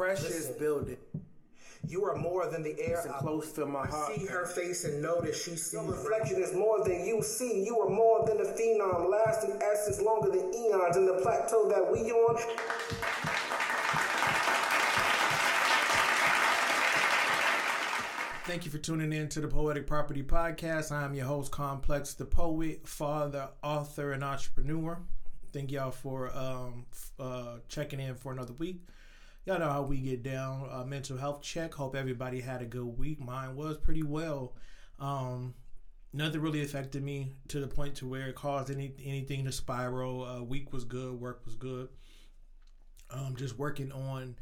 precious Listen. building. You are more than the air. It's close to my heart. See her face and know that she sees. Your reflection is more than you see. You are more than a phenom, lasting essence longer than eons. And the plateau that we on, Thank you for tuning in to the Poetic Property Podcast. I'm your host, Complex the Poet, father, author, and entrepreneur. Thank y'all for um, f- uh, checking in for another week. Y'all know how we get down. Uh, mental health check. Hope everybody had a good week. Mine was pretty well. Um, nothing really affected me to the point to where it caused any anything to spiral. Uh, week was good. Work was good. Um, just working on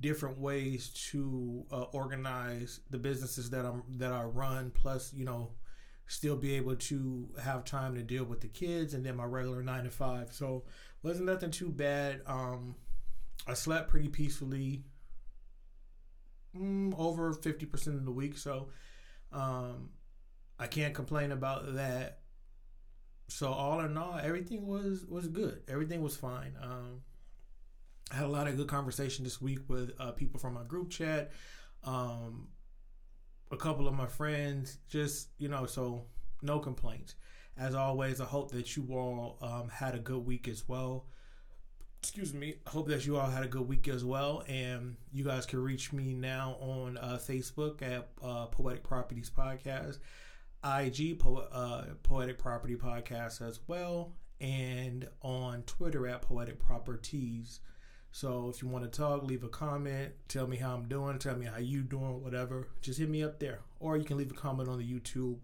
different ways to uh, organize the businesses that I'm that I run. Plus, you know, still be able to have time to deal with the kids and then my regular nine to five. So wasn't nothing too bad. Um, I slept pretty peacefully. Mm, over fifty percent of the week, so um, I can't complain about that. So all in all, everything was was good. Everything was fine. Um, I had a lot of good conversation this week with uh, people from my group chat, um, a couple of my friends. Just you know, so no complaints. As always, I hope that you all um, had a good week as well. Excuse me. Hope that you all had a good week as well, and you guys can reach me now on uh, Facebook at uh, Poetic Properties Podcast, IG po- uh, Poetic Property Podcast as well, and on Twitter at Poetic Properties. So if you want to talk, leave a comment, tell me how I'm doing, tell me how you doing, whatever. Just hit me up there, or you can leave a comment on the YouTube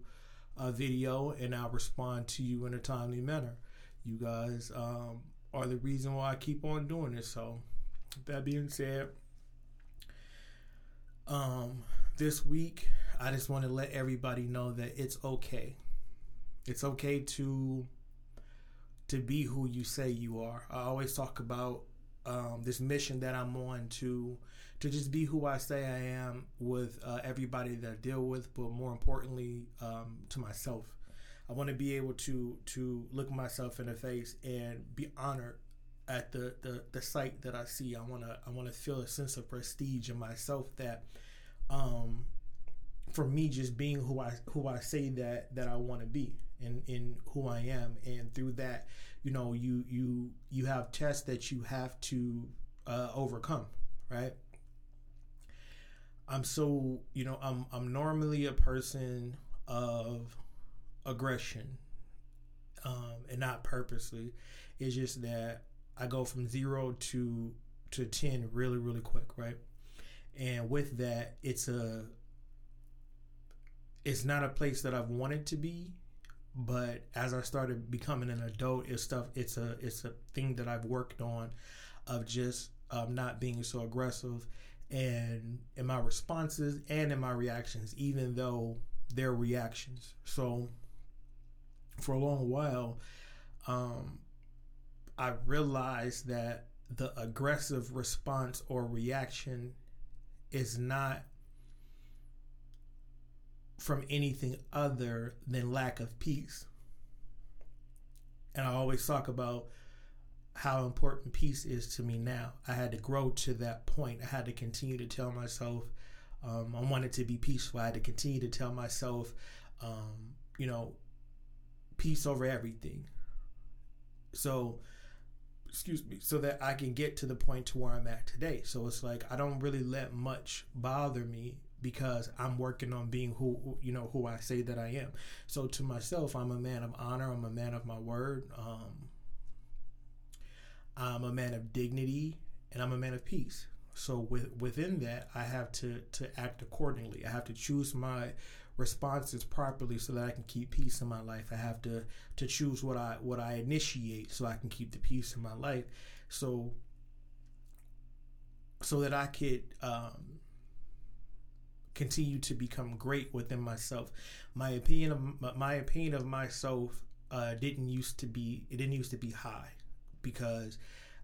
uh, video, and I'll respond to you in a timely manner. You guys um, are the reason why I keep on doing this. So that being said, um, this week I just want to let everybody know that it's okay. It's okay to to be who you say you are. I always talk about um, this mission that I'm on to to just be who I say I am with uh, everybody that I deal with, but more importantly, um, to myself. I want to be able to to look myself in the face and be honored at the, the, the sight that I see. I wanna I wanna feel a sense of prestige in myself that um, for me just being who I who I say that that I want to be and in who I am and through that you know you you you have tests that you have to uh, overcome right I'm so you know I'm I'm normally a person of aggression um, and not purposely. It's just that I go from zero to to 10 really really quick right? And with that it's a it's not a place that I've wanted to be but as I started becoming an adult it's stuff it's a it's a thing that I've worked on of just um, not being so aggressive and in my responses and in my reactions even though they're reactions. So for a long while um, I realized that the aggressive response or reaction is not from anything other than lack of peace. And I always talk about how important peace is to me now. I had to grow to that point. I had to continue to tell myself um, I wanted to be peaceful. I had to continue to tell myself, um, you know, peace over everything. So, excuse me, so that I can get to the point to where I'm at today. So it's like I don't really let much bother me because I'm working on being who you know who I say that I am. So to myself, I'm a man of honor. I'm a man of my word. Um, I'm a man of dignity, and I'm a man of peace. So with, within that, I have to to act accordingly. I have to choose my responses properly so that I can keep peace in my life. I have to to choose what I what I initiate so I can keep the peace in my life. So so that I could um, continue to become great within myself. My opinion of my opinion of myself uh, didn't used to be it didn't used to be high because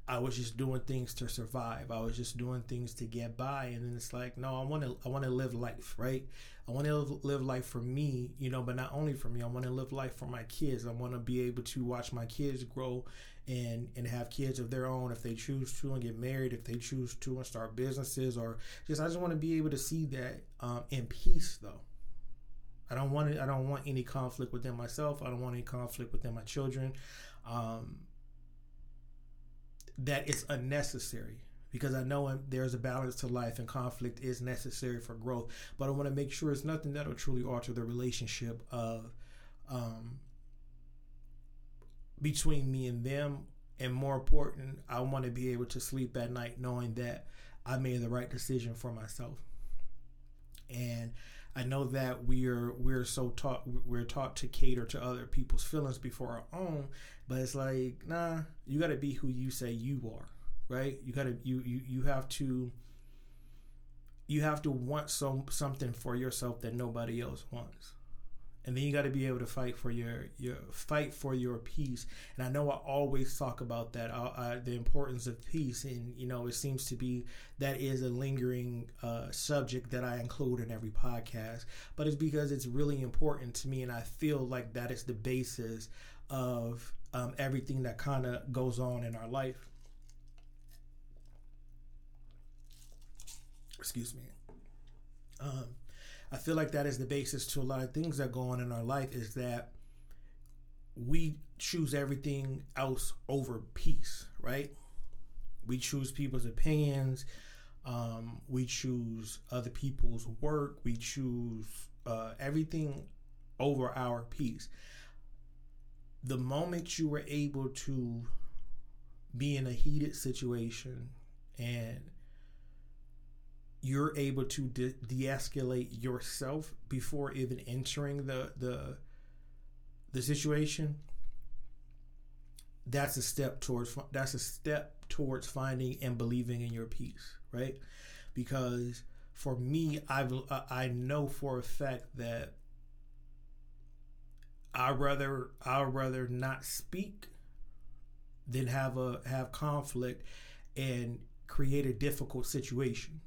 I was just doing things to survive. I was just doing things to get by, and then it's like, no, I want to, I want to live life, right? I want to live life for me, you know, but not only for me. I want to live life for my kids. I want to be able to watch my kids grow and and have kids of their own if they choose to and get married if they choose to and start businesses or just I just want to be able to see that um, in peace though. I don't want it, I don't want any conflict within myself. I don't want any conflict within my children. Um, that it's unnecessary because I know there's a balance to life and conflict is necessary for growth. But I want to make sure it's nothing that'll truly alter the relationship of um, between me and them. And more important, I want to be able to sleep at night knowing that I made the right decision for myself. And I know that we're we're so taught we're taught to cater to other people's feelings before our own, but it's like nah, you got to be who you say you are, right? You got to you you you have to you have to want some something for yourself that nobody else wants. And then you got to be able to fight for your your fight for your peace. And i know i always talk about that uh, uh, the importance of peace. And you know it seems to be that is a lingering uh, subject that i include in every podcast. But it's because it's really important to me and i feel like that is the basis of um, everything that kind of goes on in our life excuse me um, I feel like that is the basis to a lot of things that go on in our life is that we choose everything else over peace, right? We choose people's opinions. Um, we choose other people's work. We choose uh, everything over our peace. The moment you were able to be in a heated situation and you're able to de- escalate yourself before even entering the the the situation that's a step towards that's a step towards finding and believing in your peace right? Because for me i've i know for a fact that i rather i rather not speak than have a have conflict and create a difficult situation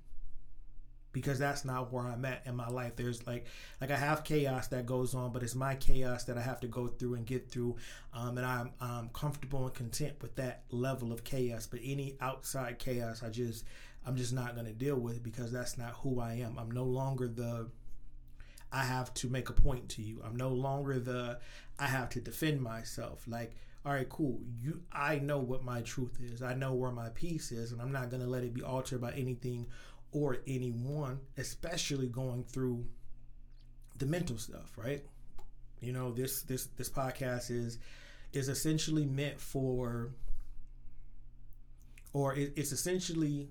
because that's not where I'm at in my life. There's like like I have chaos that goes on, but it's my chaos that I have to go through and get through, um, and I'm I'm comfortable and content with that level of chaos. But any outside chaos, I just I'm just not gonna deal with because that's not who I am. I'm no longer the I have to make a point to you. I'm no longer the I have to defend myself. Like all right, cool. You, I know what my truth is. I know where my peace is, and I'm not gonna let it be altered by anything or anyone, especially going through the mental stuff, right? You know, this this this podcast is is essentially meant for or it, it's essentially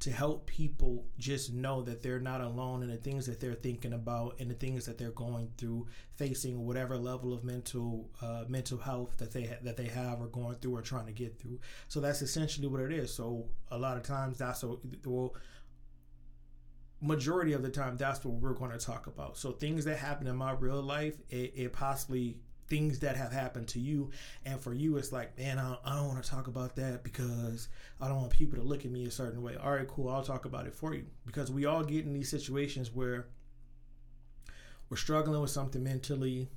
to help people just know that they're not alone in the things that they're thinking about and the things that they're going through, facing whatever level of mental uh, mental health that they ha- that they have or going through or trying to get through. So that's essentially what it is. So a lot of times that's a well majority of the time that's what we're going to talk about so things that happen in my real life it, it possibly things that have happened to you. And for you it's like man I, I don't want to talk about that because i don't want people to look at me a certain way. All right cool i'll talk about it for you. Because we all get in these situations where we're struggling with something mentally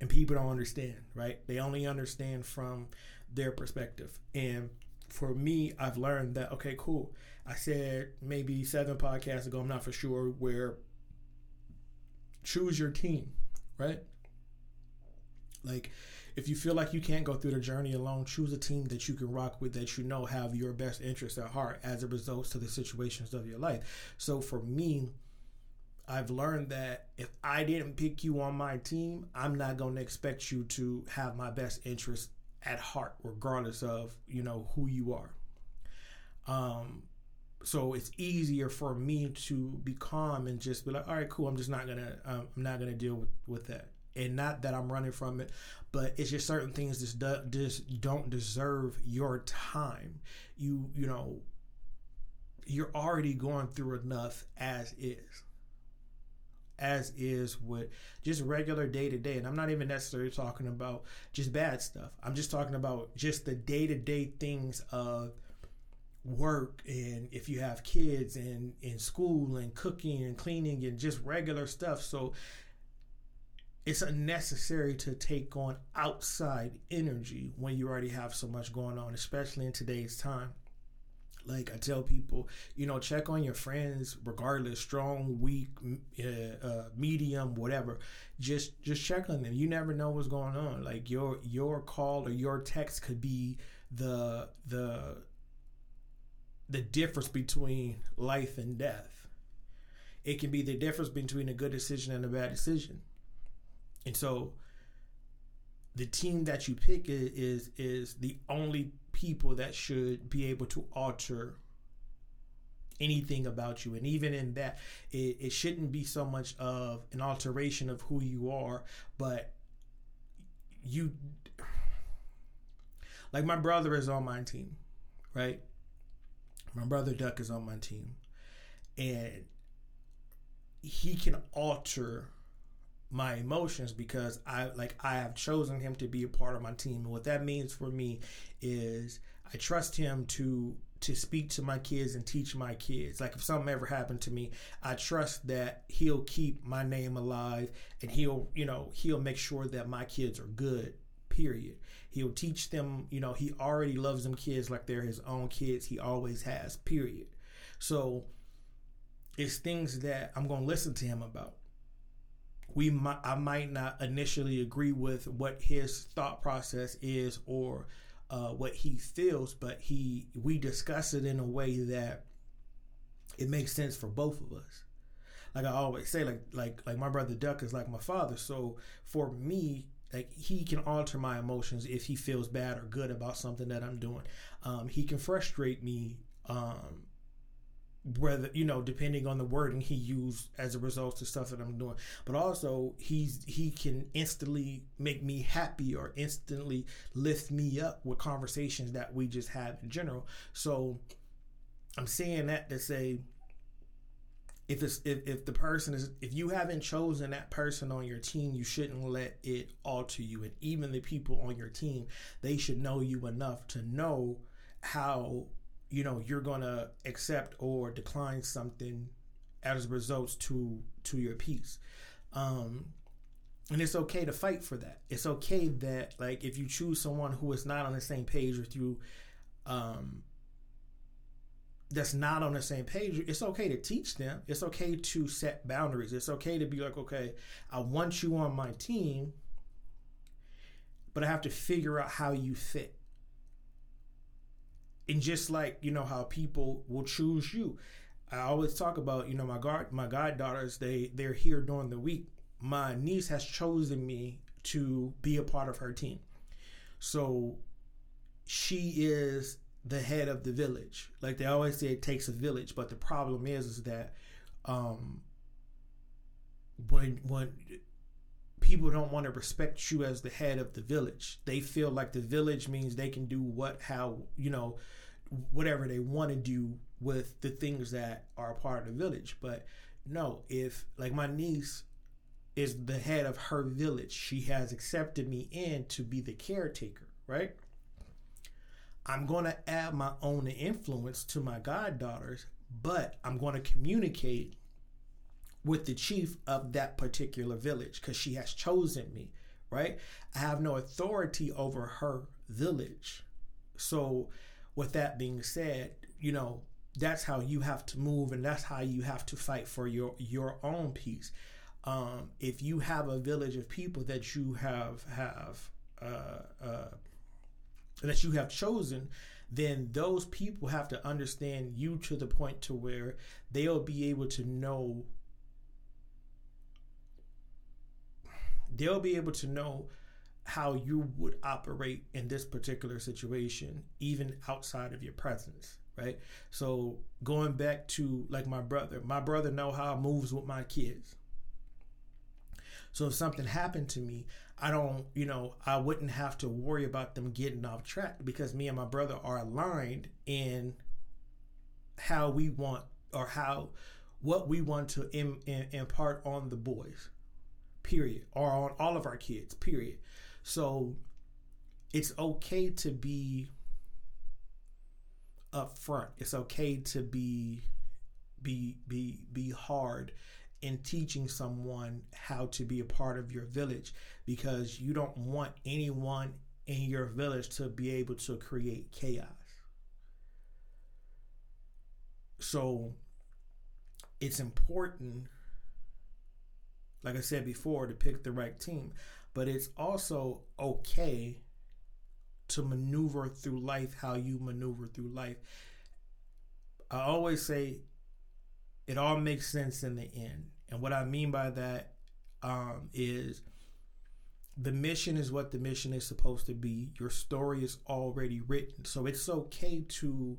and people don't understand right? They only understand from their perspective. And for me i've learned that okay cool. I said maybe seven podcasts ago i'm not for sure where choose your team right like, if you feel like you can't go through the journey alone, choose a team that you can rock with that you know have your best interests at heart as it results to the situations of your life. So for me, I've learned that if I didn't pick you on my team, I'm not going to expect you to have my best interests at heart, regardless of you know who you are. Um, so it's easier for me to be calm and just be like, all right, cool. I'm just not gonna, um, I'm not gonna deal with with that and not that I'm running from it, but it's just certain things just do, just don't deserve your time. You you know, you're already going through enough as is. As is with just regular day to day, and I'm not even necessarily talking about just bad stuff. I'm just talking about just the day to day things of work and if you have kids and in school and cooking and cleaning and just regular stuff so it's unnecessary to take on outside energy when you already have so much going on, especially in today's time. Like I tell people, you know, check on your friends, regardless, strong, weak, uh, uh, medium, whatever. Just just check on them. You never know what's going on. Like your your call or your text could be the the the difference between life and death. It can be the difference between a good decision and a bad decision. And so the team that you pick is is, is the only people that should be able to alter anything about you. And even in that it, it shouldn't be so much of an alteration of who you are but you like my brother is on my team right? My brother duck is on my team. And he can alter my emotions because I like I have chosen him to be a part of my team. And what that means for me is I trust him to to speak to my kids and teach my kids. Like if something ever happened to me, I trust that he'll keep my name alive and he'll, you know, he'll make sure that my kids are good. Period. He'll teach them, you know, he already loves them kids like they're his own kids. He always has. Period. So it's things that I'm going to listen to him about we might I might not initially agree with what his thought process is or uh, what he feels, but he we discuss it in a way that it makes sense for both of us. Like I always say, like like like my brother Duck is like my father. So for me, like he can alter my emotions if he feels bad or good about something that I'm doing. Um, he can frustrate me um, whether you know depending on the wording he used as a result of stuff that i'm doing. But also he's he can instantly make me happy or instantly lift me up with conversations that we just have in general. So i'm saying that to say if it's if, if the person is if you haven't chosen that person on your team you shouldn't let it alter you. And even the people on your team they should know you enough to know how you know you're gonna accept or decline something as a result to to your peace. Um and it's okay to fight for that. It's okay that like if you choose someone who is not on the same page with you um that's not on the same page it's okay to teach them. It's okay to set boundaries. It's okay to be like okay i want you on my team but i have to figure out how you fit and just like you know how people will choose you. I always talk about you know my god my goddaughters they they're here during the week. My niece has chosen me to be a part of her team. So she is the head of the village. Like they always say it takes a village but the problem is is that um when when people don't want to respect you as the head of the village. They feel like the village means they can do what, how, you know, whatever they want to do with the things that are part of the village. But no, if like my niece is the head of her village, she has accepted me in to be the caretaker, right? I'm going to add my own influence to my goddaughters, but I'm going to communicate with the chief of that particular village because she has chosen me, right? I have no authority over her village. So, with that being said, you know, that's how you have to move and that's how you have to fight for your your own peace. Um, if you have a village of people that you have have uh, uh, that you have chosen, then those people have to understand you to the point to where they'll be able to know they'll be able to know how you would operate in this particular situation even outside of your presence right so going back to like my brother my brother know how i moves with my kids so if something happened to me i don't you know i wouldn't have to worry about them getting off track because me and my brother are aligned in how we want or how what we want to Im- impart on the boys period, or on all of our kids, period. So it's okay to be upfront. It's okay to be be be be hard in teaching someone how to be a part of your village because you don't want anyone in your village to be able to create chaos. So it's important, like I said before, to pick the right team, but it's also okay to maneuver through life how you maneuver through life. I always say it all makes sense in the end. And what I mean by that um, is the mission is what the mission is supposed to be. Your story is already written, so it's okay to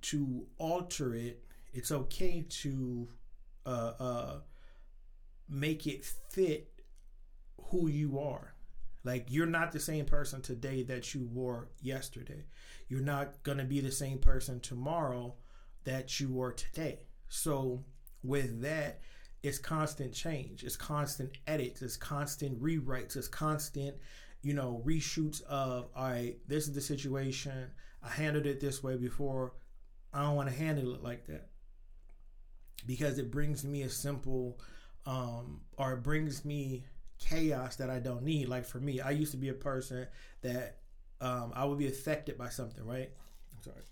to alter it. It's okay to uh, uh, make it fit who you are. Like you're not the same person today that you were yesterday. You're not gonna be the same person tomorrow that you were today. So with that, it's constant change, it's constant edits, it's constant rewrites, it's constant, you know, reshoots of all right, this is the situation. I handled it this way before. I don't want to handle it like that. Because it brings me a simple um or it brings me chaos that I don't need. Like for me, I used to be a person that um I would be affected by something, right? I'm sorry.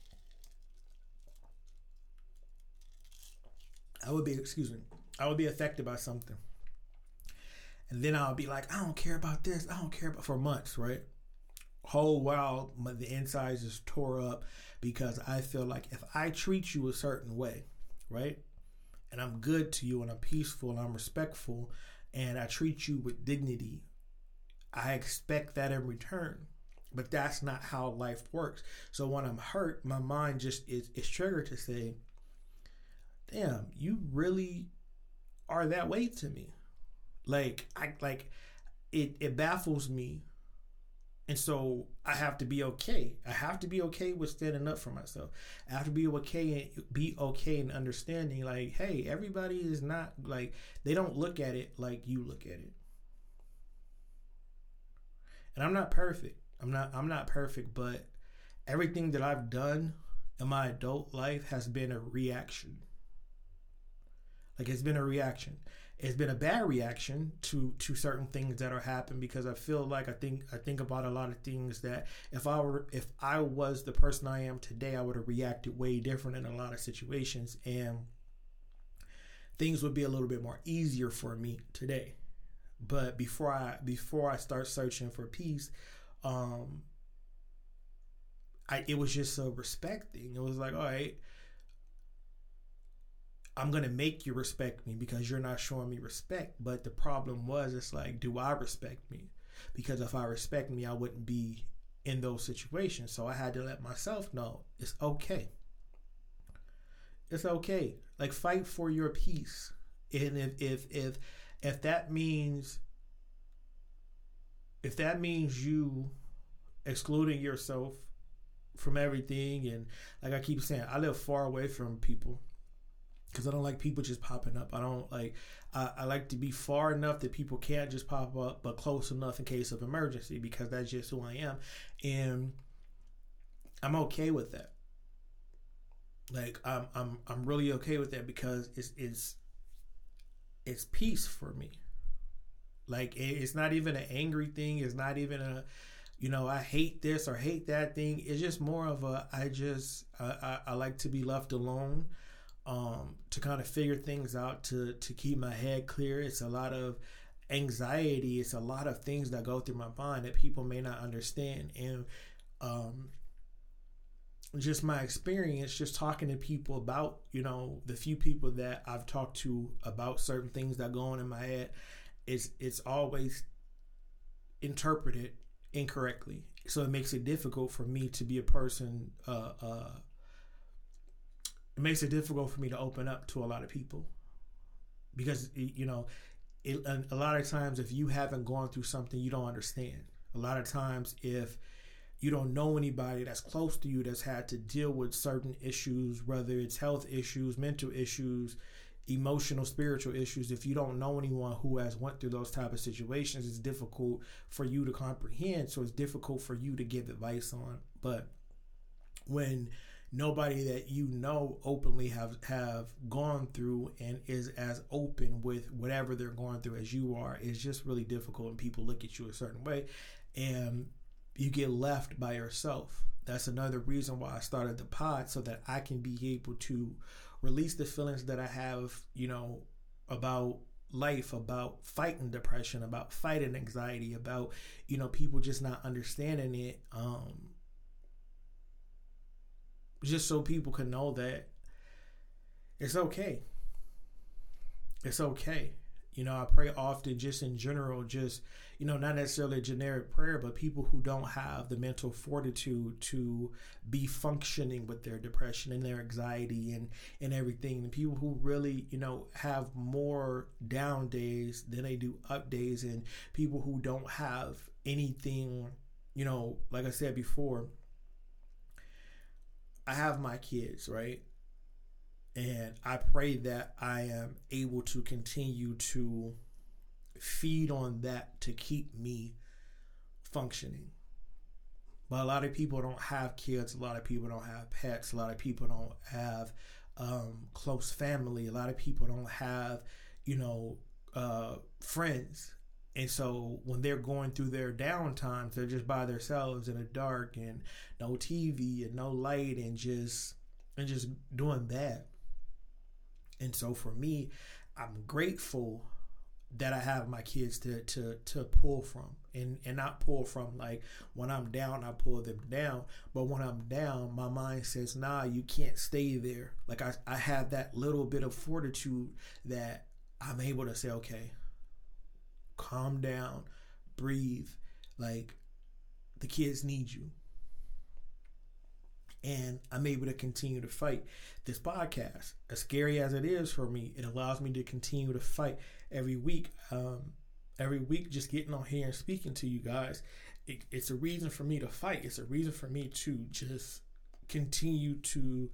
I would be, excuse me, I would be affected by something. And then I'll be like, I don't care about this. I don't care about for months, right? Whole while my, the insides is tore up because I feel like if I treat you a certain way, right? And I'm good to you and I'm peaceful and I'm respectful and I treat you with dignity, I expect that in return. But that's not how life works. So when I'm hurt, my mind just is, is triggered to say, damn, you really are that way to me. Like I like it it baffles me. And so I have to be okay. I have to be okay with standing up for myself. I have to be okay and be okay and understanding like, hey, everybody is not like they don't look at it like you look at it. And I'm not perfect. I'm not I'm not perfect, but everything that I've done in my adult life has been a reaction. Like it's been a reaction. It's been a bad reaction to to certain things that are happening because I feel like I think I think about a lot of things that if I were if I was the person I am today, I would have reacted way different in a lot of situations and things would be a little bit more easier for me today. But before I before I start searching for peace, um I it was just a respect thing. It was like, all right, I'm gonna make you respect me because you're not showing me respect. But the problem was, it's like, do I respect me? Because if I respect me, I wouldn't be in those situations. So I had to let myself know it's okay. It's okay. Like fight for your peace. And if if if if that means if that means you excluding yourself from everything and like I keep saying, I live far away from people because I don't like people just popping up. I don't like. I, I, like to be far enough that people can't just pop up, but close enough in case of emergency because that's just who I am, and I'm okay with that. Like I'm I'm I'm really okay with that because it's it's it's peace for me. Like it's not even an angry thing. It's not even a you know I hate this or hate that thing. It's just more of a I just I, I, I like to be left alone um, to kind of figure things out to to keep my head clear. It's a lot of anxiety. It's a lot of things that go through my mind that people may not understand, and um, just my experience, just talking to people about you know the few people that I've talked to about certain things that go on in my head, it's it's always interpreted incorrectly. So it makes it difficult for me to be a person uh, uh, it makes it difficult for me to open up to a lot of people. Because you know it, a lot of times if you haven't gone through something you don't understand. A lot of times if you don't know anybody that's close to you that's had to deal with certain issues whether it's health issues mental issues emotional spiritual issues if you don't know anyone who has went through those type of situations it's difficult for you to comprehend. So it's difficult for you to give advice on. But when nobody that you know openly have have gone through and is as open with whatever they're going through as you are is just really difficult and people look at you a certain way and you get left by yourself that's another reason why I started the pod so that I can be able to release the feelings that I have, you know, about life, about fighting depression, about fighting anxiety, about, you know, people just not understanding it. Um, just so people can know that it's okay. It's okay. You know, I pray often just in general, just, you know, not necessarily a generic prayer, but people who don't have the mental fortitude to be functioning with their depression and their anxiety and, and everything. And people who really, you know, have more down days than they do up days. And people who don't have anything, you know, like I said before, I have my kids, right? And I pray that I am able to continue to feed on that to keep me functioning. But a lot of people don't have kids. A lot of people don't have pets. A lot of people don't have um, close family. A lot of people don't have, you know, uh, friends. And so when they're going through their downtimes, they're just by themselves in the dark and no TV and no light and just and just doing that. And so for me, I'm grateful that I have my kids to to to pull from and and not pull from like when I'm down I pull them down but when I'm down my mind says nah you can't stay there like I, I have that little bit of fortitude that I'm able to say okay calm down breathe like the kids need you and I'm able to continue to fight this podcast. As scary as it is for me, it allows me to continue to fight every week. Um, every week, just getting on here and speaking to you guys, it, it's a reason for me to fight. It's a reason for me to just continue to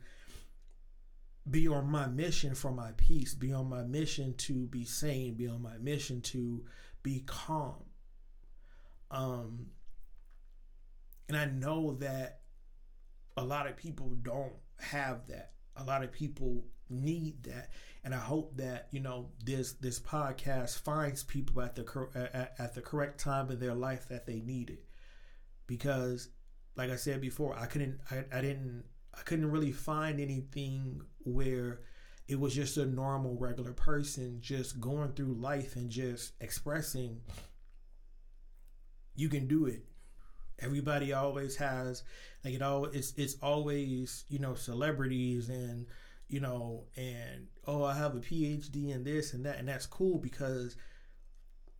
be on my mission for my peace, be on my mission to be sane, be on my mission to be calm. Um, and I know that a lot of people don't have that. A lot of people need that, and I hope that you know this this podcast finds people at the at, at the correct time in their life that they need it. Because, like I said before, I couldn't I, I didn't I couldn't really find anything where it was just a normal regular person just going through life and just expressing you can do it. Everybody always has like it all it's it's always you know celebrities and you know and oh I have a PhD in this and that and that's cool because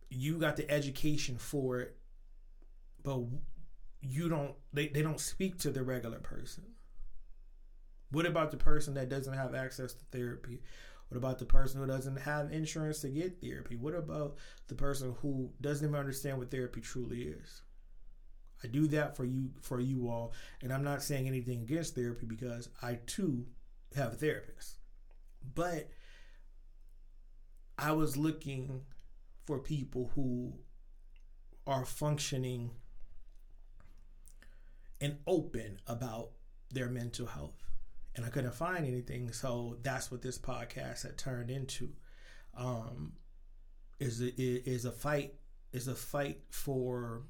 you got the education for it but you don't they, they don't speak to the regular person what about the person that doesn't have access to therapy what about the person who doesn't have insurance to get therapy what about the person who doesn't even understand what therapy truly is I do that for you for you all, and I'm not saying anything against therapy because I too have a therapist. But I was looking for people who are functioning and open about their mental health. And I couldn't find anything, so that's what this podcast had turned into. Um, is a, is a fight is a fight for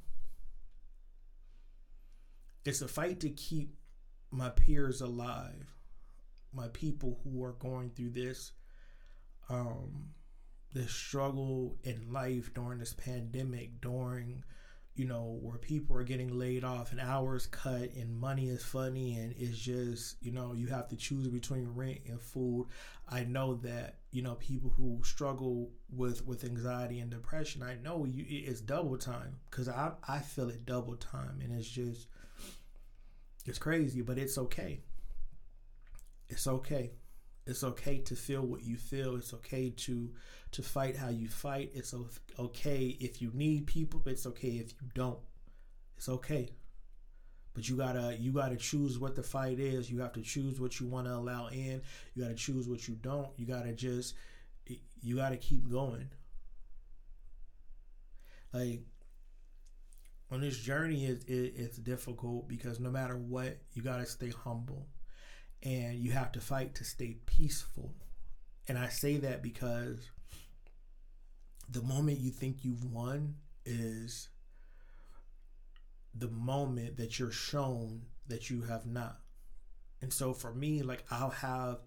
it's a fight to keep my peers alive, my people who are going through this, um, this struggle in life during this pandemic, during you know where people are getting laid off and hours cut and money is funny and it's just you know you have to choose between rent and food i know that you know people who struggle with with anxiety and depression i know you it's double time because i i feel it double time and it's just it's crazy, but it's okay. It's okay. It's okay to feel what you feel. It's okay to to fight how you fight. It's okay if you need people. It's okay if you don't. It's okay. But you gotta you gotta choose what the fight is. You have to choose what you want to allow in. You gotta choose what you don't. You gotta just you gotta keep going. Like on this journey is it, it's difficult because no matter what you got to stay humble and you have to fight to stay peaceful. And I say that because the moment you think you've won is the moment that you're shown that you have not. And so for me, like I'll have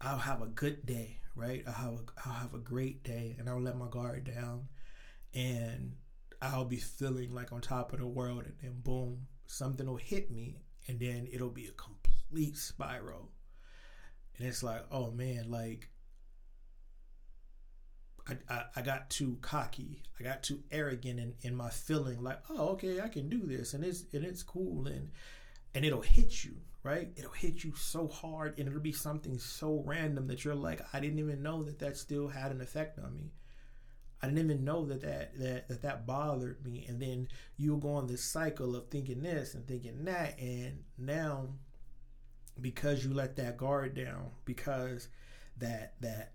I'll have a good day, right? I'll have a, I'll have a great day and I'll let my guard down and I'll be feeling like on top of the world and then boom, something will hit me and then it'll be a complete spiral. And it's like, oh man, like I, I, I got too cocky. I got too arrogant in, in my feeling like, oh, okay, I can do this and it's and it's cool and and it'll hit you, right? It'll hit you so hard and it'll be something so random that you're like, I didn't even know that that still had an effect on me. I didn't even know that that that that, that bothered me. And then you'll go on this cycle of thinking this and thinking that, and now because you let that guard down, because that that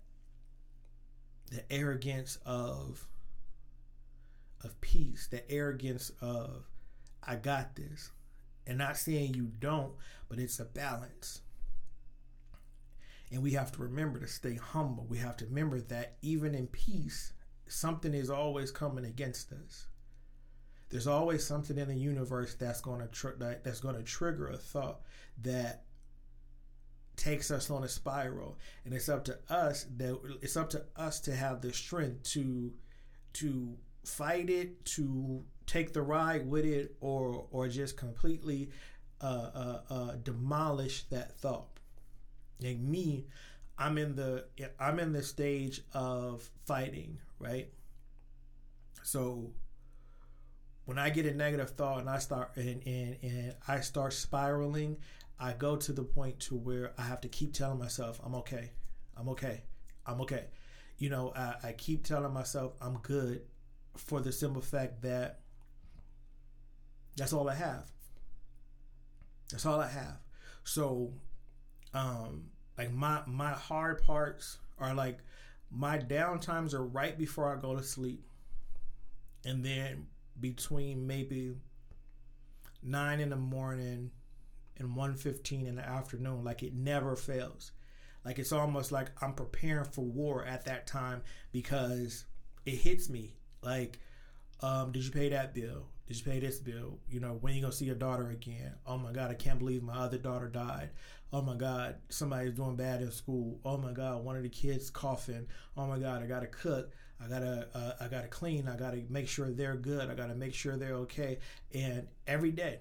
the arrogance of of peace, the arrogance of I got this. And not saying you don't, but it's a balance. And we have to remember to stay humble. We have to remember that even in peace, something is always coming against us. There's always something in the universe that's going to tr- that's going to trigger a thought that takes us on a spiral. And it's up to us that it's up to us to have the strength to to fight it to take the ride with it or or just completely uh, uh, uh, demolish that thought. Like me i'm in the i'm in the stage of fighting right? So when i get a negative thought and i start and, and, and i start spiraling I go to the point to where I have to keep telling myself, I'm okay. I'm okay. I'm okay. You know, I, I keep telling myself I'm good for the simple fact that that's all I have. That's all I have. So, um, like my my hard parts are like my down times are right before I go to sleep, and then between maybe nine in the morning and 1.15 in the afternoon like it never fails. Like it's almost like i'm preparing for war at that time because it hits me. Like um, did you pay that bill? Did you pay this bill? You know when you gonna see your daughter again? Oh my god i can't believe my other daughter died. Oh my god somebody's doing bad in school. Oh my god one of the kids coughing. Oh my god i gotta cook. I gotta uh, i gotta clean. I gotta make sure they're good. I gotta make sure they're okay. And every day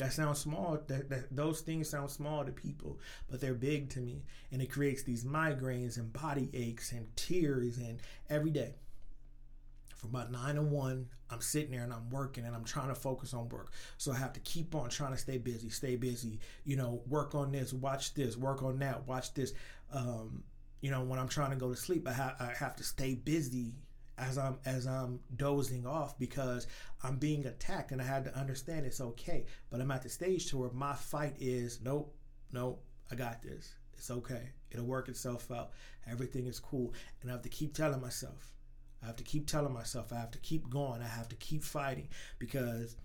that sounds small. That, that those things sound small to people, but they're big to me, and it creates these migraines and body aches and tears and every day. From about nine to one, I'm sitting there and I'm working and I'm trying to focus on work. So I have to keep on trying to stay busy, stay busy. You know, work on this, watch this, work on that, watch this. Um, you know, when I'm trying to go to sleep, I, ha- I have to stay busy as I'm as I'm dozing off because I'm being attacked and I had to understand it's okay. But I'm at the stage to where my fight is nope, nope, I got this. It's okay. It'll work itself out. Everything is cool. And I have to keep telling myself. I have to keep telling myself. I have to keep going. I have to keep fighting because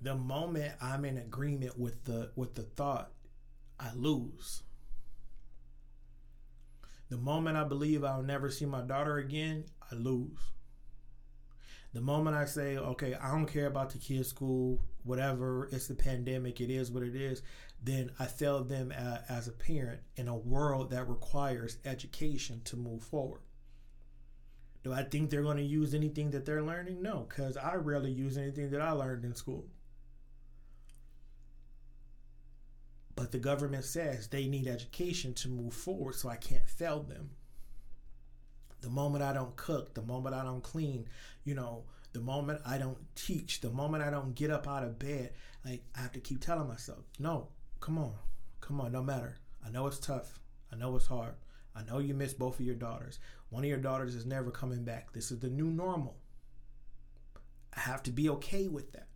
the moment I'm in agreement with the with the thought, I lose. The moment I believe I'll never see my daughter again, I lose. The moment I say, okay, I don't care about the kids' school, whatever, it's the pandemic, it is what it is, then I fail them as a parent in a world that requires education to move forward. Do I think they're going to use anything that they're learning? No, because I rarely use anything that I learned in school. But the government says they need education to move forward, so I can't fail them. The moment I don't cook, the moment I don't clean, you know, the moment I don't teach, the moment I don't get up out of bed, like I have to keep telling myself, no, come on, come on, no matter. I know it's tough. I know it's hard. I know you miss both of your daughters. One of your daughters is never coming back. This is the new normal. I have to be okay with that.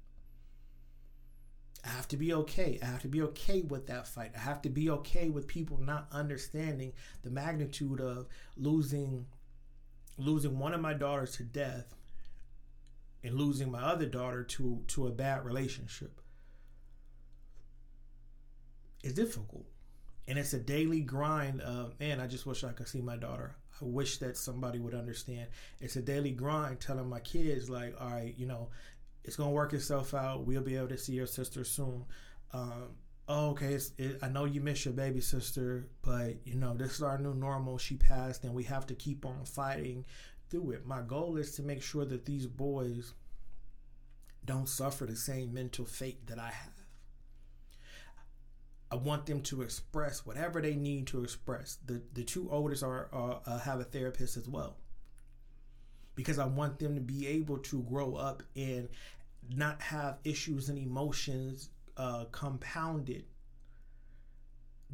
I have to be okay. I have to be okay with that fight. I have to be okay with people not understanding the magnitude of losing losing one of my daughters to death and losing my other daughter to to a bad relationship. it's difficult. And it's a daily grind of, man, I just wish I could see my daughter. I wish that somebody would understand. It's a daily grind telling my kids, like, all right, you know, it's to work itself out. We'll be able to see your sister soon. Um, oh, okay, it, I know you miss your baby sister, but, you know, this is our new normal. She passed, and we have to keep on fighting through it. My goal is to make sure that these boys don't suffer the same mental fate that I have. I want them to express whatever they need to express. The the two oldest are, are uh, have a therapist as well, because I want them to be able to grow up and not have issues and emotions uh, compounded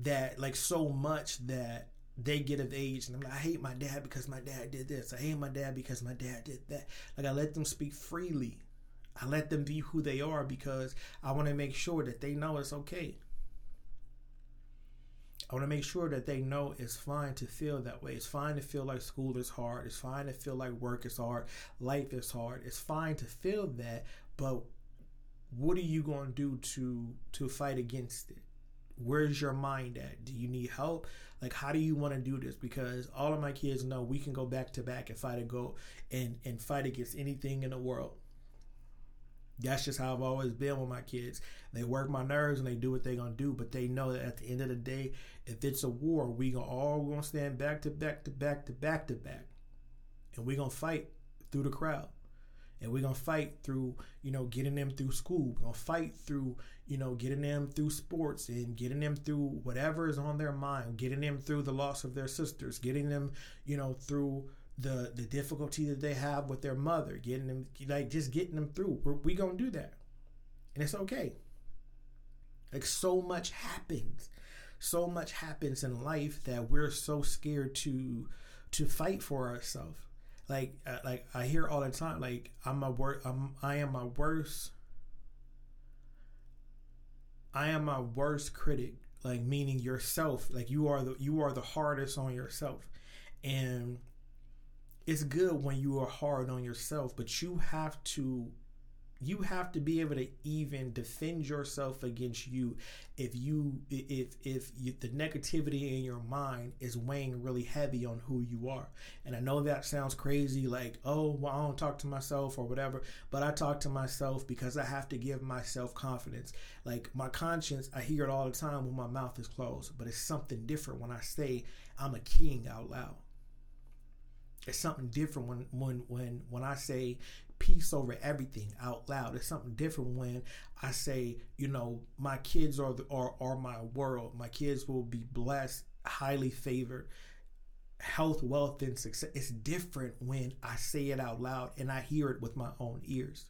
that like so much that they get of age and I'm like, I hate my dad because my dad did this. I hate my dad because my dad did that. Like I let them speak freely. I let them be who they are because I want to make sure that they know it's okay. I want to make sure that they know it's fine to feel that way. It's fine to feel like school is hard. It's fine to feel like work is hard. Life is hard. It's fine to feel that, but what are you going to do to to fight against it? Where's your mind at? Do you need help? Like, how do you want to do this? Because all of my kids know we can go back to back and fight and go and and fight against anything in the world. That's just how I've always been with my kids. They work my nerves and they do what they're gonna do, but they know that at the end of the day, if it's a war, we gonna all gonna stand back to back to back to back to back, and we gonna fight through the crowd, and we're gonna fight through you know getting them through school. We're gonna fight through you know getting them through sports and getting them through whatever is on their mind, getting them through the loss of their sisters, getting them you know through the the difficulty that they have with their mother, getting them like just getting them through. We're, we gonna do that, and it's okay. Like so much happens, so much happens in life that we're so scared to to fight for ourselves. Like uh, like I hear all the time, like I'm a wor- I'm I am my worst. I am my worst critic, like meaning yourself. Like you are the you are the hardest on yourself, and it's good when you are hard on yourself, but you have to you have to be able to even defend yourself against you if you if if you, the negativity in your mind is weighing really heavy on who you are. And i know that sounds crazy like oh well i don't talk to myself or whatever but i talk to myself because i have to give myself confidence. Like my conscience i hear it all the time when my mouth is closed but it's something different when i say i'm a king out loud it's something different when when when when I say peace over everything out loud. It's something different when I say, you know, my kids are the, are are my world. My kids will be blessed, highly favored, health, wealth, and success. It's different when I say it out loud and I hear it with my own ears.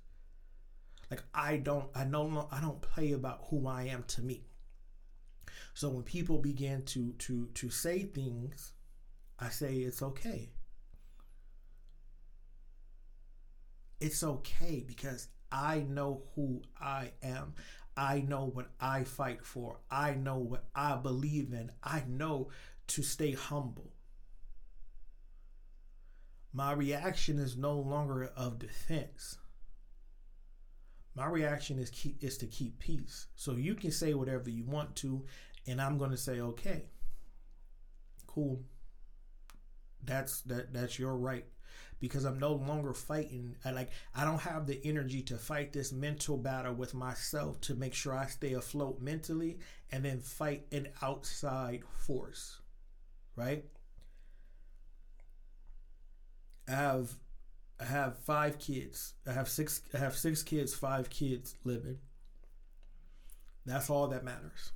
Like I don't I know I don't play about who I am to me. So when people begin to to to say things, I say it's okay it's okay because I know who I am. I know what I fight for. I know what I believe in. I know to stay humble. My reaction is no longer of defense. My reaction is keep is to keep peace. So you can say whatever you want to, and I'm going to say okay. Cool. That's that that's your right because I'm no longer fighting. I like I don't have the energy to fight this mental battle with myself to make sure I stay afloat mentally and then fight an outside force. Right? I have I have five kids. I have six I have six kids, five kids living. That's all that matters.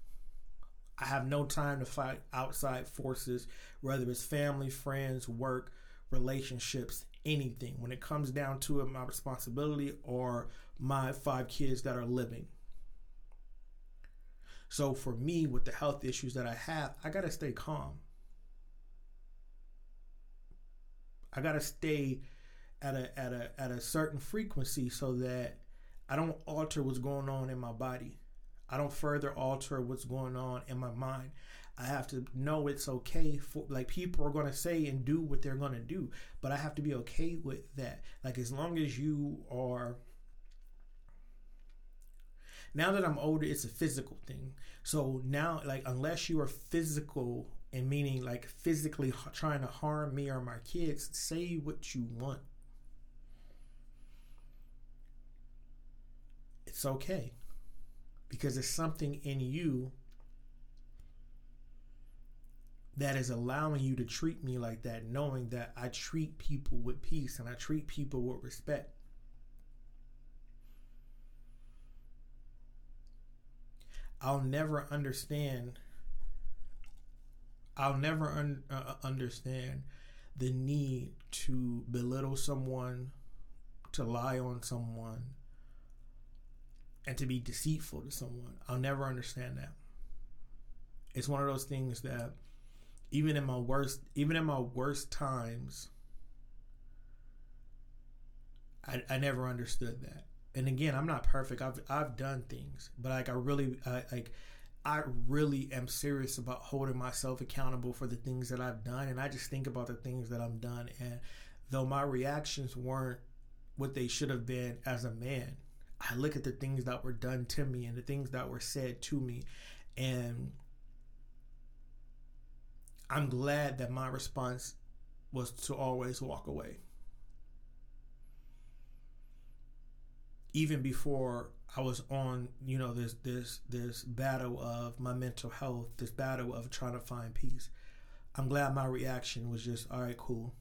I have no time to fight outside forces, whether it's family, friends, work, relationships, anything. When it comes down to it, my responsibility or my five kids that are living. So for me, with the health issues that I have, I gotta stay calm. I gotta stay at a at a at a certain frequency so that I don't alter what's going on in my body. I don't further alter what's going on in my mind. I have to know it's okay for like people are going to say and do what they're going to do, but I have to be okay with that. Like as long as you are Now that I'm older, it's a physical thing. So now, like, unless you are physical and meaning like physically trying to harm me or my kids, say what you want. It's okay because there's something in you that is allowing you to treat me like that, knowing that I treat people with peace and I treat people with respect. I'll never understand. I'll never un, uh, understand the need to belittle someone, to lie on someone, and to be deceitful to someone. I'll never understand that. It's one of those things that even in my worst even in my worst times I, I never understood that. And again i'm not perfect. I've i've done things but like i really I, like i really am serious about holding myself accountable for the things that i've done. And i just think about the things that i've done. And though my reactions weren't what they should have been as a man i look at the things that were done to me and the things that were said to me. And I'm glad that my response was to always walk away. Even before I was on, you know, this this this battle of my mental health, this battle of trying to find peace. I'm glad my reaction was just, all right, cool.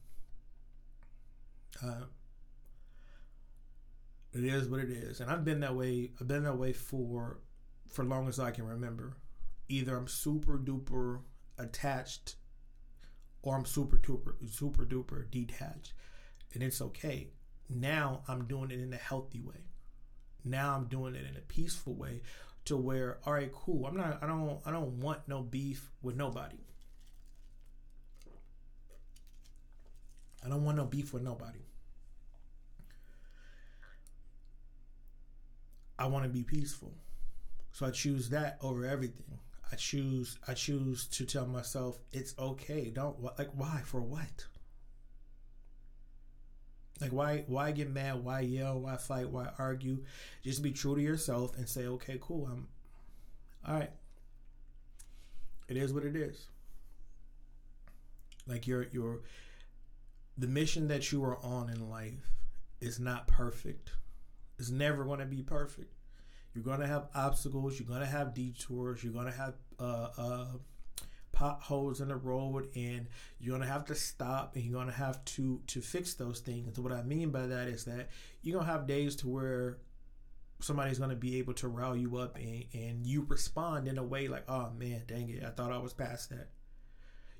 Uh, it is what it is, and I've been that way. I've been that way for for long as I can remember. Either I'm super duper attached or I'm super duper super duper detached and it's okay. Now I'm doing it in a healthy way. Now I'm doing it in a peaceful way to where all right cool. I'm not I don't I don't want no beef with nobody. I don't want no beef with nobody. I want to be peaceful. So I choose that over everything I choose I choose to tell myself it's okay. Don't like why for what? Like why why get mad? Why yell? Why fight? Why argue? Just be true to yourself and say, okay, cool. I'm all right. It is what it is. Like your your the mission that you are on in life is not perfect. It's never going to be perfect. You're to have obstacles. You're to have detours. You're to have uh, uh, potholes in the road, and you're to have to stop, and you're to have to to fix those things. And so what I mean by that is that you're to have days to where somebody's going to be able to rile you up, and, and you respond in a way like, "Oh man, dang it, I thought I was past that."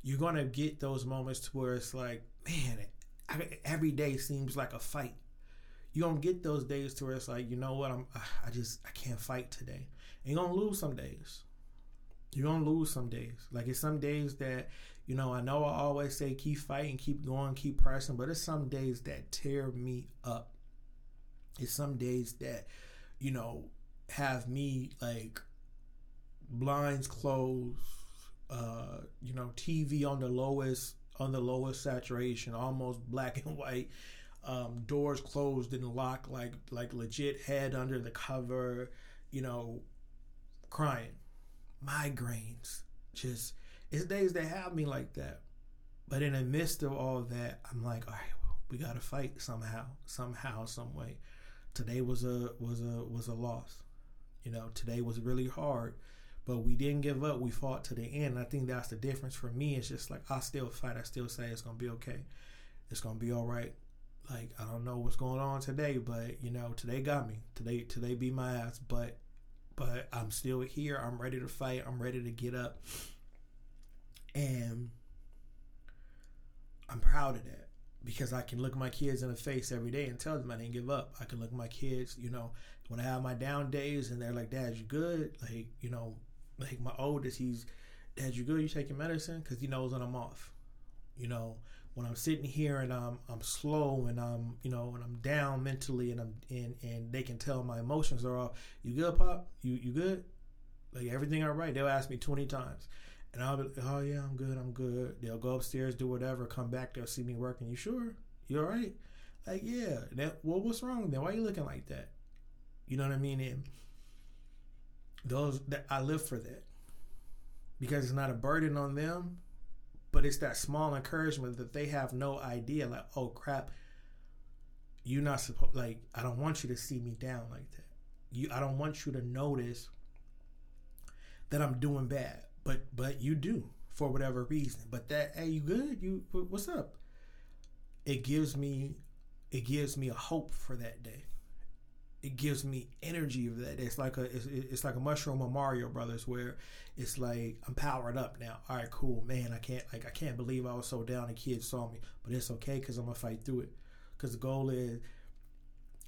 You're going to get those moments to where it's like, "Man, every day seems like a fight." You're gonna get those days to where it's like, you know what, I'm I just I can't fight today. And you're gonna lose some days. You're gonna lose some days. Like it's some days that, you know, I know I always say keep fighting, keep going, keep pressing, but it's some days that tear me up. It's some days that, you know, have me like blinds closed, uh, you know, TV on the lowest on the lowest saturation, almost black and white um, doors closed and locked, like like legit head under the cover, you know, crying, migraines, just it's days that have me like that. But in the midst of all that, I'm like, all right, well, we got to fight somehow, somehow, some way. Today was a was a was a loss. You know, today was really hard, but we didn't give up. We fought to the end. I think that's the difference for me. It's just like I still fight. I still say it's gonna be okay. It's gonna be all right like I don't know what's going on today, but you know, today got me. Today today beat my ass, but but I'm still here. I'm ready to fight. I'm ready to get up. And I'm proud of that because I can look my kids in the face every day and tell them I didn't give up. I can look my kids, you know, when I have my down days and they're like, Dad, you good? Like, you know, like my oldest, he's, Dad, you good? You taking medicine? Because he knows when I'm off. You know, when I'm sitting here and I'm I'm slow and I'm you know and I'm down mentally and I'm and and they can tell my emotions are off. You good, pop? You you good? Like everything all right? They'll ask me twenty times, and I'll be oh yeah I'm good I'm good. They'll go upstairs do whatever, come back they'll see me working. You sure? You all right? Like yeah. That well what's wrong then? Why you looking like that? You know what I mean? And those that I live for that because it's not a burden on them, but it's that small encouragement that they have no idea. Like, oh crap, you're not supposed. Like, I don't want you to see me down like that. You, I don't want you to notice that I'm doing bad, but but you do for whatever reason. But that, hey, you good? You what's up? It gives me, it gives me a hope for that day it gives me energy of that. It's like a it's, it's like a mushroom of Mario Brothers where it's like I'm powered up now. All right, cool, man. I can't like I can't believe I was so down The kids saw me, but it's okay because I'm gonna fight through it. Because the goal is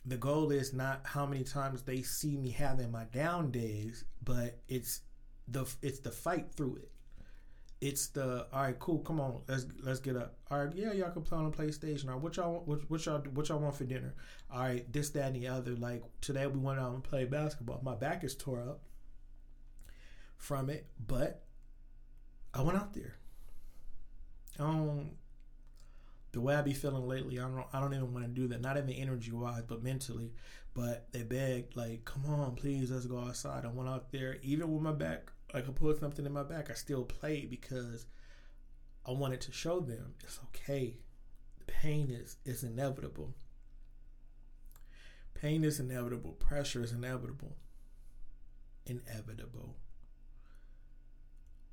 the goal is not how many times they see me having my down days, but it's the it's the fight through it it's the all right, cool. Come on, let's let's get up. All right, yeah, y'all can play on a PlayStation. All right, what y'all what, what y'all what y'all want for dinner? All right, this, that, and the other. Like today, we went out and played basketball. My back is tore up from it, but I went out there. Um, the way I be feeling lately, I don't I don't even want to do that. Not even energy wise, but mentally. But they begged, like, come on, please, let's go outside. I went out there, even with my back like I put something in my back, I still played because I wanted to show them it's okay. The pain is is inevitable. Pain is inevitable. Pressure is inevitable. Inevitable.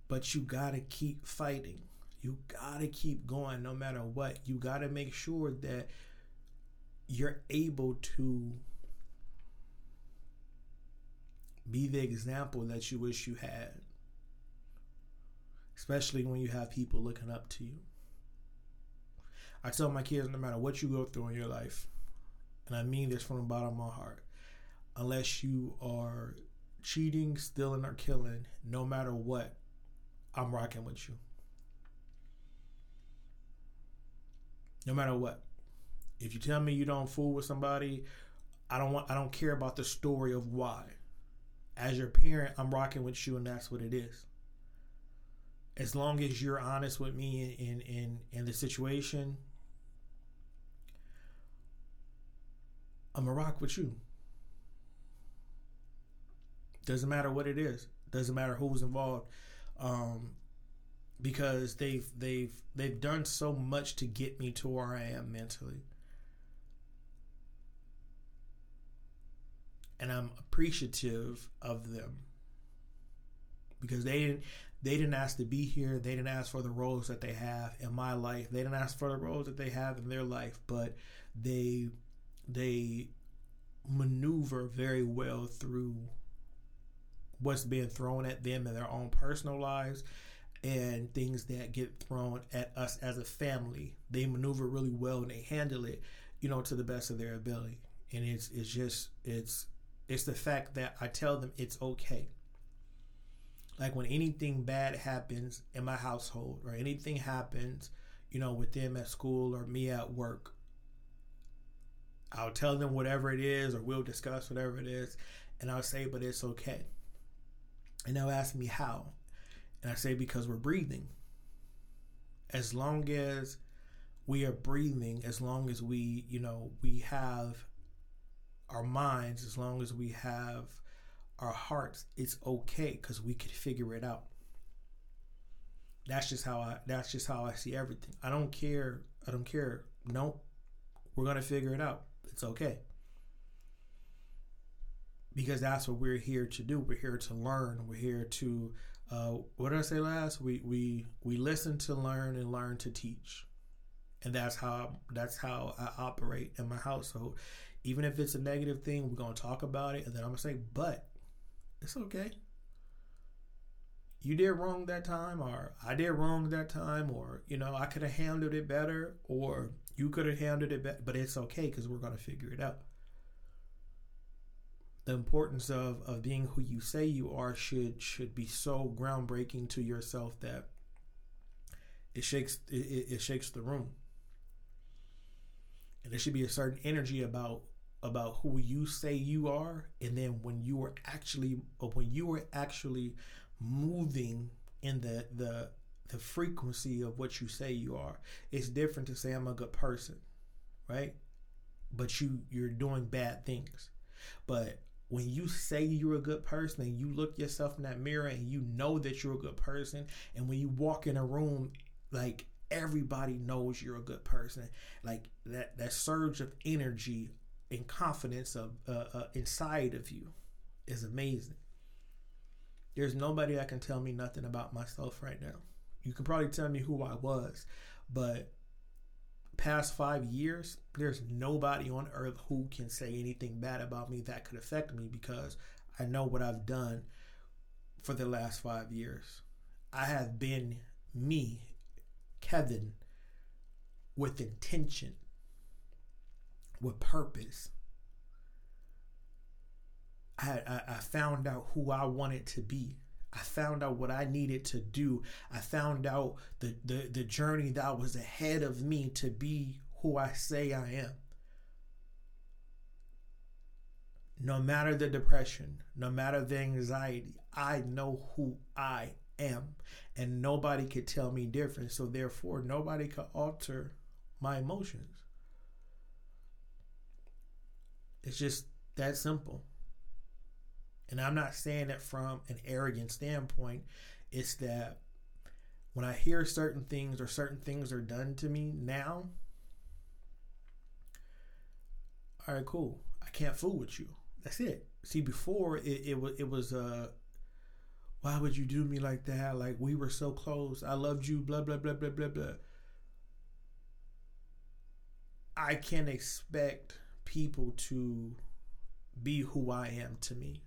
But you gotta keep fighting. You gotta keep going no matter what. You gotta make sure that you're able to be the example that you wish you had. Especially when you have people looking up to you. I tell my kids no matter what you go through in your life, and I mean this from the bottom of my heart, unless you are cheating, stealing, or killing, no matter what, I'm rocking with you. No matter what. If you tell me you don't fool with somebody, I don't want I don't care about the story of why as your parent, I'm rocking with you, and that's what it is. As long as you're honest with me in in in the situation, I'm gonna rock with you. Doesn't matter what it is. Doesn't matter who's involved, um, because they've they've they've done so much to get me to where I am mentally. And I'm appreciative of them because they didn't they didn't ask to be here. They didn't ask for the roles that they have in my life. They didn't ask for the roles that they have in their life, but they they maneuver very well through what's being thrown at them in their own personal lives and things that get thrown at us as a family. They maneuver really well and they handle it, you know, to the best of their ability. And it's it's just it's it's the fact that I tell them it's okay. Like when anything bad happens in my household or anything happens, you know, with them at school or me at work, I'll tell them whatever it is or we'll discuss whatever it is and I'll say, but it's okay. And they'll ask me how. And I say, because we're breathing. As long as we are breathing, as long as we, you know, we have our minds, as long as we have our hearts, it's okay because we could figure it out. That's just how I. That's just how I see everything. I don't care. I don't care. Nope. We're gonna figure it out. It's okay. Because that's what we're here to do. We're here to learn. We're here to. Uh, what did I say last? We we we listen to learn and learn to teach, and that's how that's how I operate in my household even if it's a negative thing, we're gonna talk about it, and then I'm gonna say, but it's okay. You did wrong that time, or I did wrong that time, or you know, I could have handled it better, or you could have handled it better, but it's okay because we're gonna figure it out. The importance of of being who you say you are should should be so groundbreaking to yourself that it shakes it, it shakes the room and there should be a certain energy about about who you say you are and then when you are actually when you are actually moving in the the the frequency of what you say you are it's different to say i'm a good person right? But you you're doing bad things. But when you say you're a good person and you look yourself in that mirror and you know that you're a good person and when you walk in a room like everybody knows you're a good person like that that surge of energy and confidence of uh, uh, inside of you is amazing. There's nobody that can tell me nothing about myself right now. You can probably tell me who i was but past five years, there's nobody on earth who can say anything bad about me that could affect me because I know what I've done for the last five years. I have been me, Kevin, with intention, with purpose. I, I, I found out who I wanted to be. I found out what I needed to do. I found out the, the, the journey that was ahead of me to be who I say I am. No matter the depression, no matter the anxiety, I know who I am. And nobody could tell me different. So therefore, nobody could alter my emotions. It's just that simple. And I'm not saying it from an arrogant standpoint. It's that when I hear certain things or certain things are done to me now, all right, cool. I can't fool with you. That's it. See, before it, it was it was uh why would you do me like that? Like we were so close. I loved you, blah blah blah blah blah blah. I can't expect people to be who I am to me.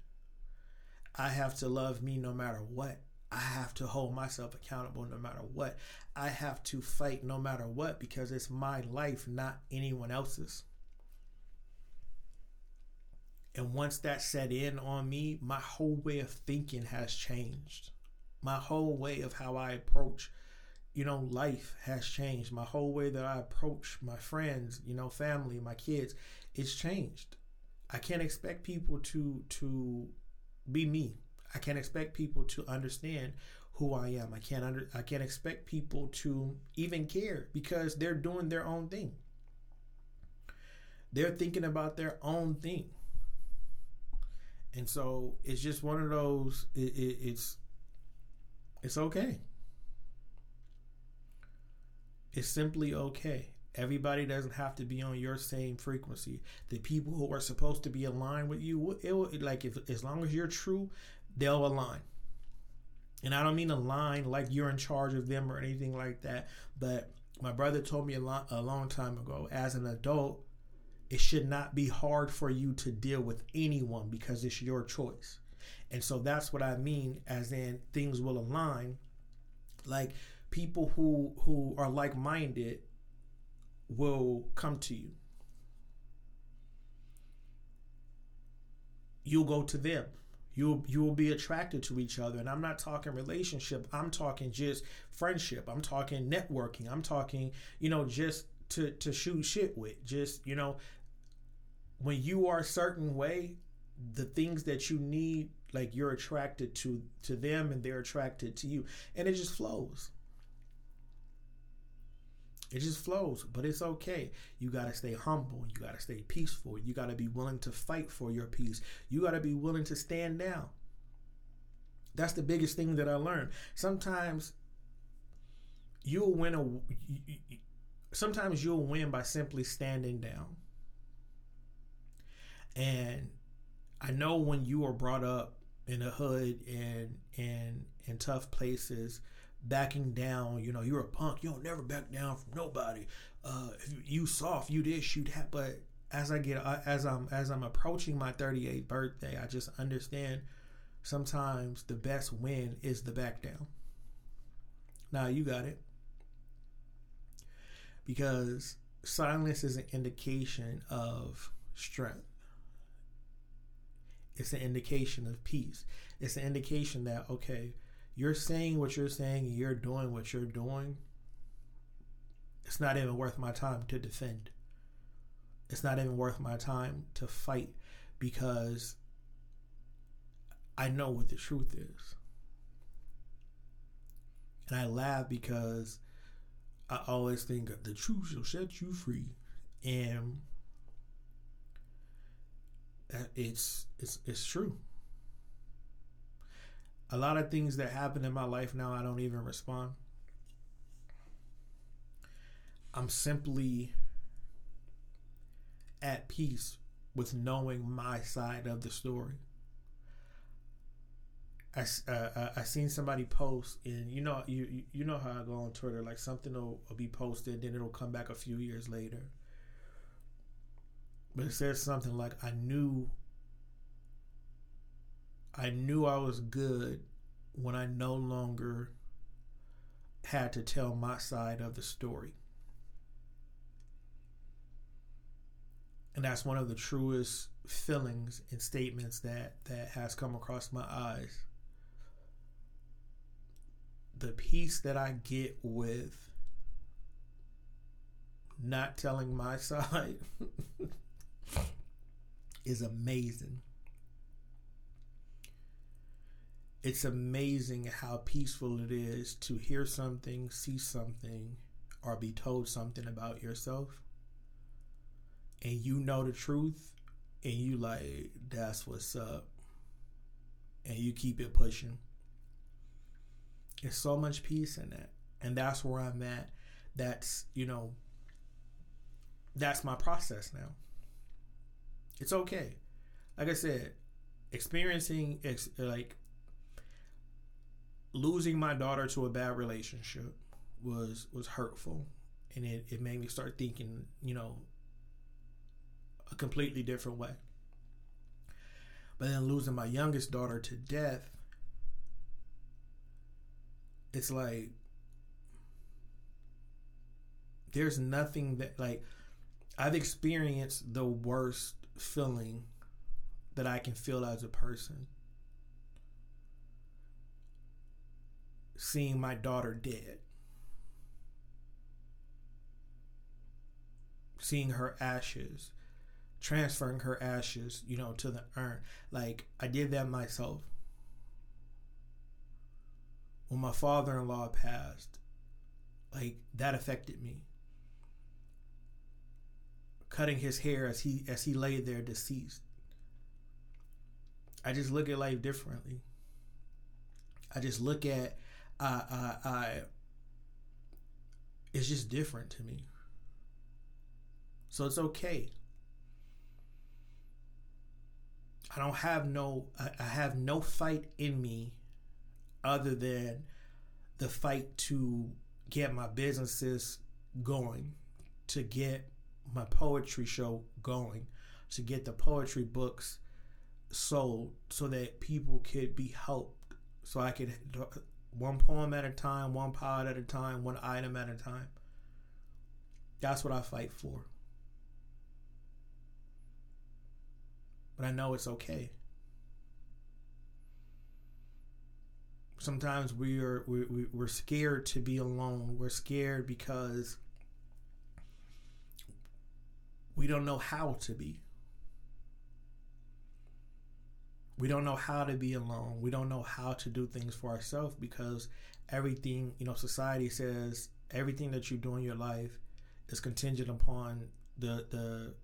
I have to love me no matter what. I have to hold myself accountable no matter what. I have to fight no matter what because it's my life, not anyone else's. And once that set in on me, my whole way of thinking has changed. My whole way of how I approach, you know, life has changed. My whole way that I approach my friends, you know, family, my kids, it's changed. I can't expect people to to be me. I can't expect people to understand who I am. I can't under I can't expect people to even care because they're doing their own thing. They're thinking about their own thing. And so it's just one of those it, it, it's it's okay. It's simply okay. Everybody doesn't have to be on your same frequency. The people who are supposed to be aligned with you, it will like if as long as you're true, they'll align. And I don't mean align like you're in charge of them or anything like that. But my brother told me a, lot, a long time ago, as an adult, it should not be hard for you to deal with anyone because it's your choice. And so that's what I mean, as in things will align. Like people who who are like minded will come to you. You'll go to them. You'll you will be attracted to each other. And I'm not talking relationship. I'm talking just friendship. I'm talking networking. I'm talking, you know, just to to shoot shit with. Just, you know, when you are a certain way, the things that you need, like you're attracted to to them and they're attracted to you. And it just flows. It just flows, but it's okay. You got to stay humble. You got to stay peaceful. You got to be willing to fight for your peace. You got to be willing to stand down. That's the biggest thing that I learned. Sometimes you'll win a sometimes you'll win by simply standing down. And I know when you are brought up in a hood and and in tough places, backing down. You know, you're a punk. You don't never back down from nobody. Uh, if you soft, you this, you that. But as I get, as I'm as I'm approaching my 38th birthday, I just understand. Sometimes the best win is the back down. Now you got it. Because silence is an indication of strength. It's an indication of peace. It's an indication that okay, you're saying what you're saying you're doing what you're doing, it's not even worth my time to defend. It's not even worth my time to fight because I know what the truth is. And I laugh because I always think the truth shall set you free. And it's it's it's true. A lot of things that happen in my life now, I don't even respond. I'm simply at peace with knowing my side of the story. I, uh, I seen somebody post and you know you you know how I go on Twitter like something will, will be posted then it'll come back a few years later but it says something like I knew I knew I was good when I no longer had to tell my side of the story and that's one of the truest feelings and statements that that has come across my eyes the peace that I get with not telling my side is amazing. It's amazing how peaceful it is to hear something, see something, or be told something about yourself. And you know the truth, and you like, that's what's up. And you keep it pushing. There's so much peace in that. And that's where I'm at. That's, you know, that's my process now. It's okay. Like I said, experiencing ex- like losing my daughter to a bad relationship was was hurtful and it, it made me start thinking, you know, a completely different way. But then losing my youngest daughter to death it's like there's nothing that like I've experienced the worst feeling that I can feel as a person. Seeing my daughter dead. Seeing her ashes, transferring her ashes, you know, to the urn. Like I did that myself when my father in law passed, like that affected me. Cutting his hair as he as he lay there deceased. I just look at life differently. I just look at I I, I it's just different to me. So it's okay. I don't have no I, have no fight in me other than the fight to get my businesses going, to get my poetry show going, to get the poetry books sold so that people could be helped. So I could one poem at a time, one poet at a time, one item at a time. That's what I fight for. But I know it's okay. sometimes we are we, we're scared to be alone we're scared because we don't know how to be we don't know how to be alone we don't know how to do things for ourselves because everything you know society says everything that you do in your life is contingent upon the the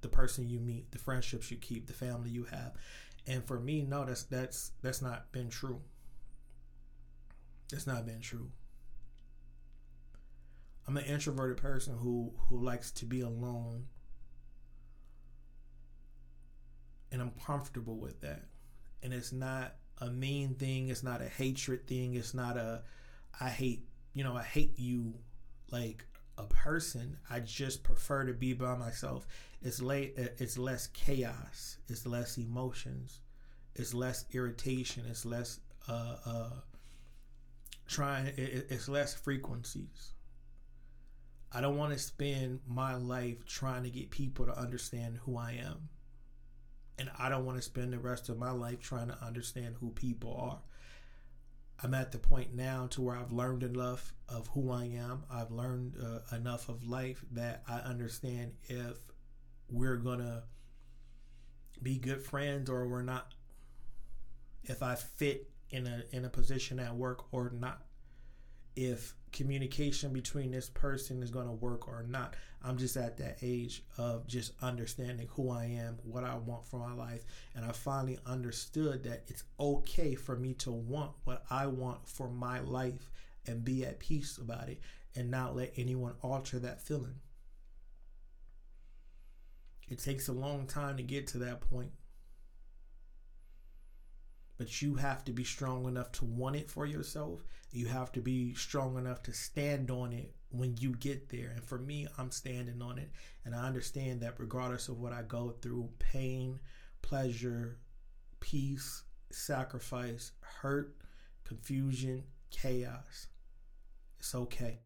the person you meet the friendships you keep the family you have and for me no that's that's that's not been true it's not been true. I'm an introverted person who who likes to be alone. And I'm comfortable with that. And it's not a mean thing, it's not a hatred thing, it's not a I hate, you know, I hate you like a person. I just prefer to be by myself. It's late it's less chaos, it's less emotions, it's less irritation, it's less uh uh trying it, it's less frequencies i don't want to spend my life trying to get people to understand who i am and i don't want to spend the rest of my life trying to understand who people are. I'm at the point now to where i've learned enough of who i am. I've learned uh, enough of life that i understand if we're gonna be good friends or we're not if i fit in a in a position at work or not. If communication between this person is going to work or not. I'm just at that age of just understanding who I am, what I want for my life. And I finally understood that it's okay for me to want what I want for my life and be at peace about it and not let anyone alter that feeling. It takes a long time to get to that point. But you have to be strong enough to want it for yourself. You have to be strong enough to stand on it when you get there. And for me, I'm standing on it. And I understand that regardless of what I go through pain, pleasure, peace, sacrifice, hurt, confusion, chaos it's okay.